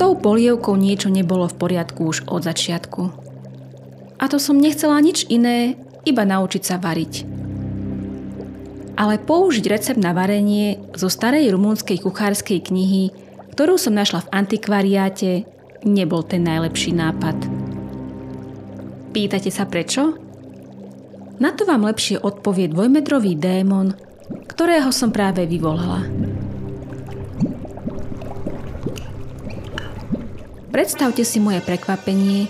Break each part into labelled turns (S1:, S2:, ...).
S1: tou polievkou niečo nebolo v poriadku už od začiatku. A to som nechcela nič iné, iba naučiť sa variť. Ale použiť recept na varenie zo starej rumúnskej kuchárskej knihy, ktorú som našla v antikvariáte, nebol ten najlepší nápad. Pýtate sa prečo? Na to vám lepšie odpovie dvojmetrový démon, ktorého som práve vyvolala. Predstavte si moje prekvapenie,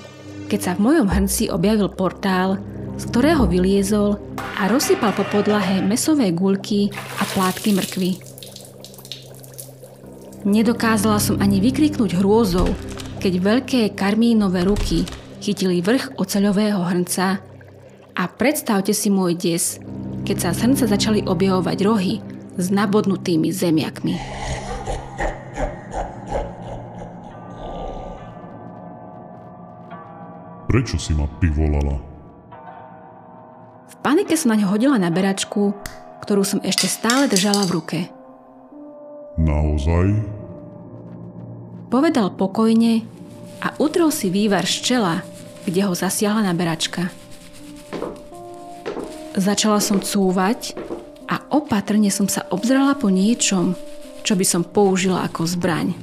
S1: keď sa v mojom hrnci objavil portál, z ktorého vyliezol a rozsypal po podlahe mesové guľky a plátky mrkvy. Nedokázala som ani vykriknúť hrôzou, keď veľké karmínové ruky chytili vrch oceľového hrnca a predstavte si môj des, keď sa z hrnca začali objavovať rohy s nabodnutými zemiakmi.
S2: Prečo si ma privolala?
S1: V panike som na ňo hodila naberačku, ktorú som ešte stále držala v ruke.
S2: Naozaj?
S1: Povedal pokojne a utrel si vývar z čela, kde ho zasiahla naberačka. Začala som cúvať a opatrne som sa obzrala po niečom, čo by som použila ako zbraň.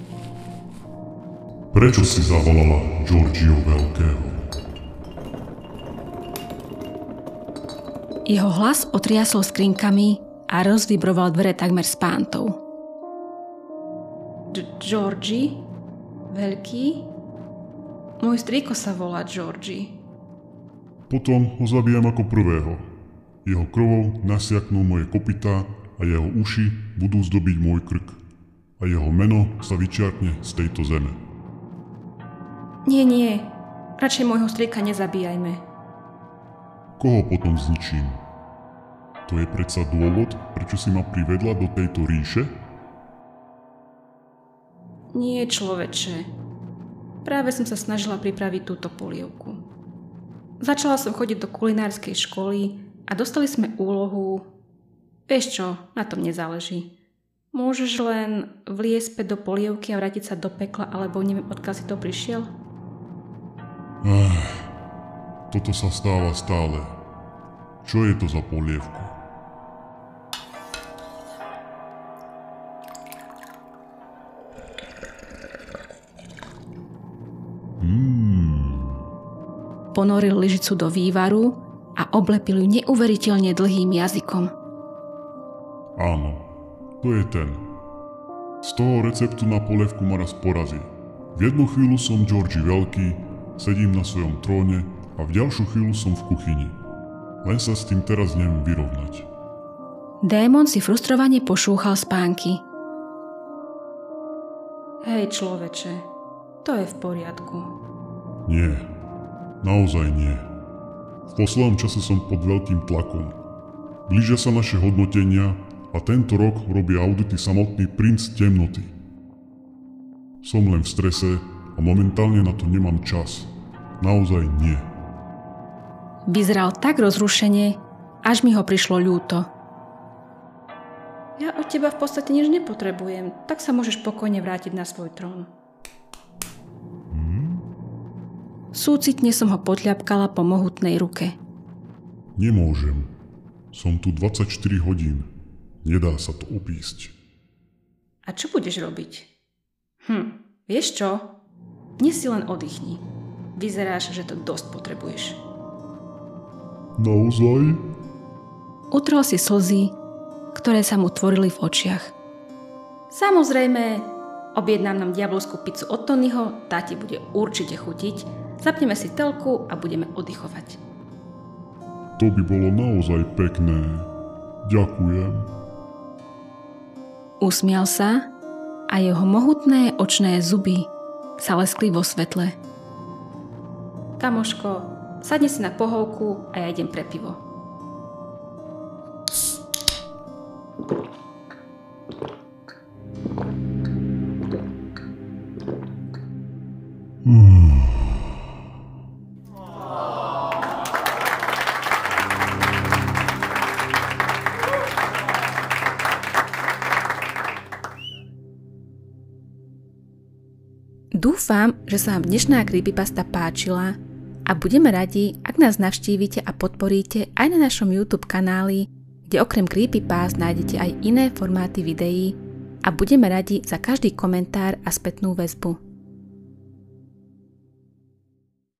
S2: Prečo si zavolala Giorgio Veľkého?
S1: Jeho hlas otriasol skrinkami a rozvibroval dvere takmer s pántou. Georgie? Veľký? Môj strýko sa volá Georgie.
S2: Potom ho zabijem ako prvého. Jeho krvou nasiaknú moje kopytá a jeho uši budú zdobiť môj krk. A jeho meno sa vyčiarkne z tejto zeme.
S1: Nie, nie. Radšej môjho strýka nezabíjajme.
S2: Koho potom zničím? To je predsa dôvod, prečo si ma privedla do tejto ríše?
S1: Nie, človeče. Práve som sa snažila pripraviť túto polievku. Začala som chodiť do kulinárskej školy a dostali sme úlohu... Vieš čo, na tom nezáleží. Môžeš len vliesť do polievky a vrátiť sa do pekla, alebo neviem, odkiaľ si to prišiel?
S2: Ech. Toto sa stáva stále. Čo je to za polievku? Hmm.
S1: Ponoril lyžicu do vývaru a oblepil ju neuveriteľne dlhým jazykom.
S2: Áno, to je ten. Z toho receptu na polievku ma raz porazí. V jednu chvíľu som Georgie Veľký, sedím na svojom tróne a v ďalšiu chvíľu som v kuchyni. Len sa s tým teraz neviem vyrovnať.
S1: Démon si frustrovane pošúchal spánky. Hej človeče, to je v poriadku.
S2: Nie, naozaj nie. V poslednom čase som pod veľkým tlakom. Blížia sa naše hodnotenia a tento rok robí audity samotný princ temnoty. Som len v strese a momentálne na to nemám čas. Naozaj nie.
S1: Vyzeral tak rozrušene, až mi ho prišlo ľúto. Ja od teba v podstate nič nepotrebujem, tak sa môžeš pokojne vrátiť na svoj trón. Hmm? Súcitne som ho potľapkala po mohutnej ruke.
S2: Nemôžem. Som tu 24 hodín. Nedá sa to opísť.
S1: A čo budeš robiť? Hm, vieš čo? Dnes si len oddychni. Vyzeráš, že to dosť potrebuješ.
S2: Naozaj?
S1: Utrel si slzy, ktoré sa mu tvorili v očiach. Samozrejme, objednám nám diabolskú pizzu od Tonyho, tá ti bude určite chutiť, zapneme si telku a budeme oddychovať.
S2: To by bolo naozaj pekné. Ďakujem.
S1: Usmial sa a jeho mohutné očné zuby sa leskli vo svetle. Kamoško, sadne si na pohovku a ja idem pre pivo. Hmm. Dúfam, že sa vám dnešná creepypasta páčila a budeme radi, ak nás navštívite a podporíte aj na našom YouTube kanáli, kde okrem creepypast nájdete aj iné formáty videí a budeme radi za každý komentár a spätnú väzbu.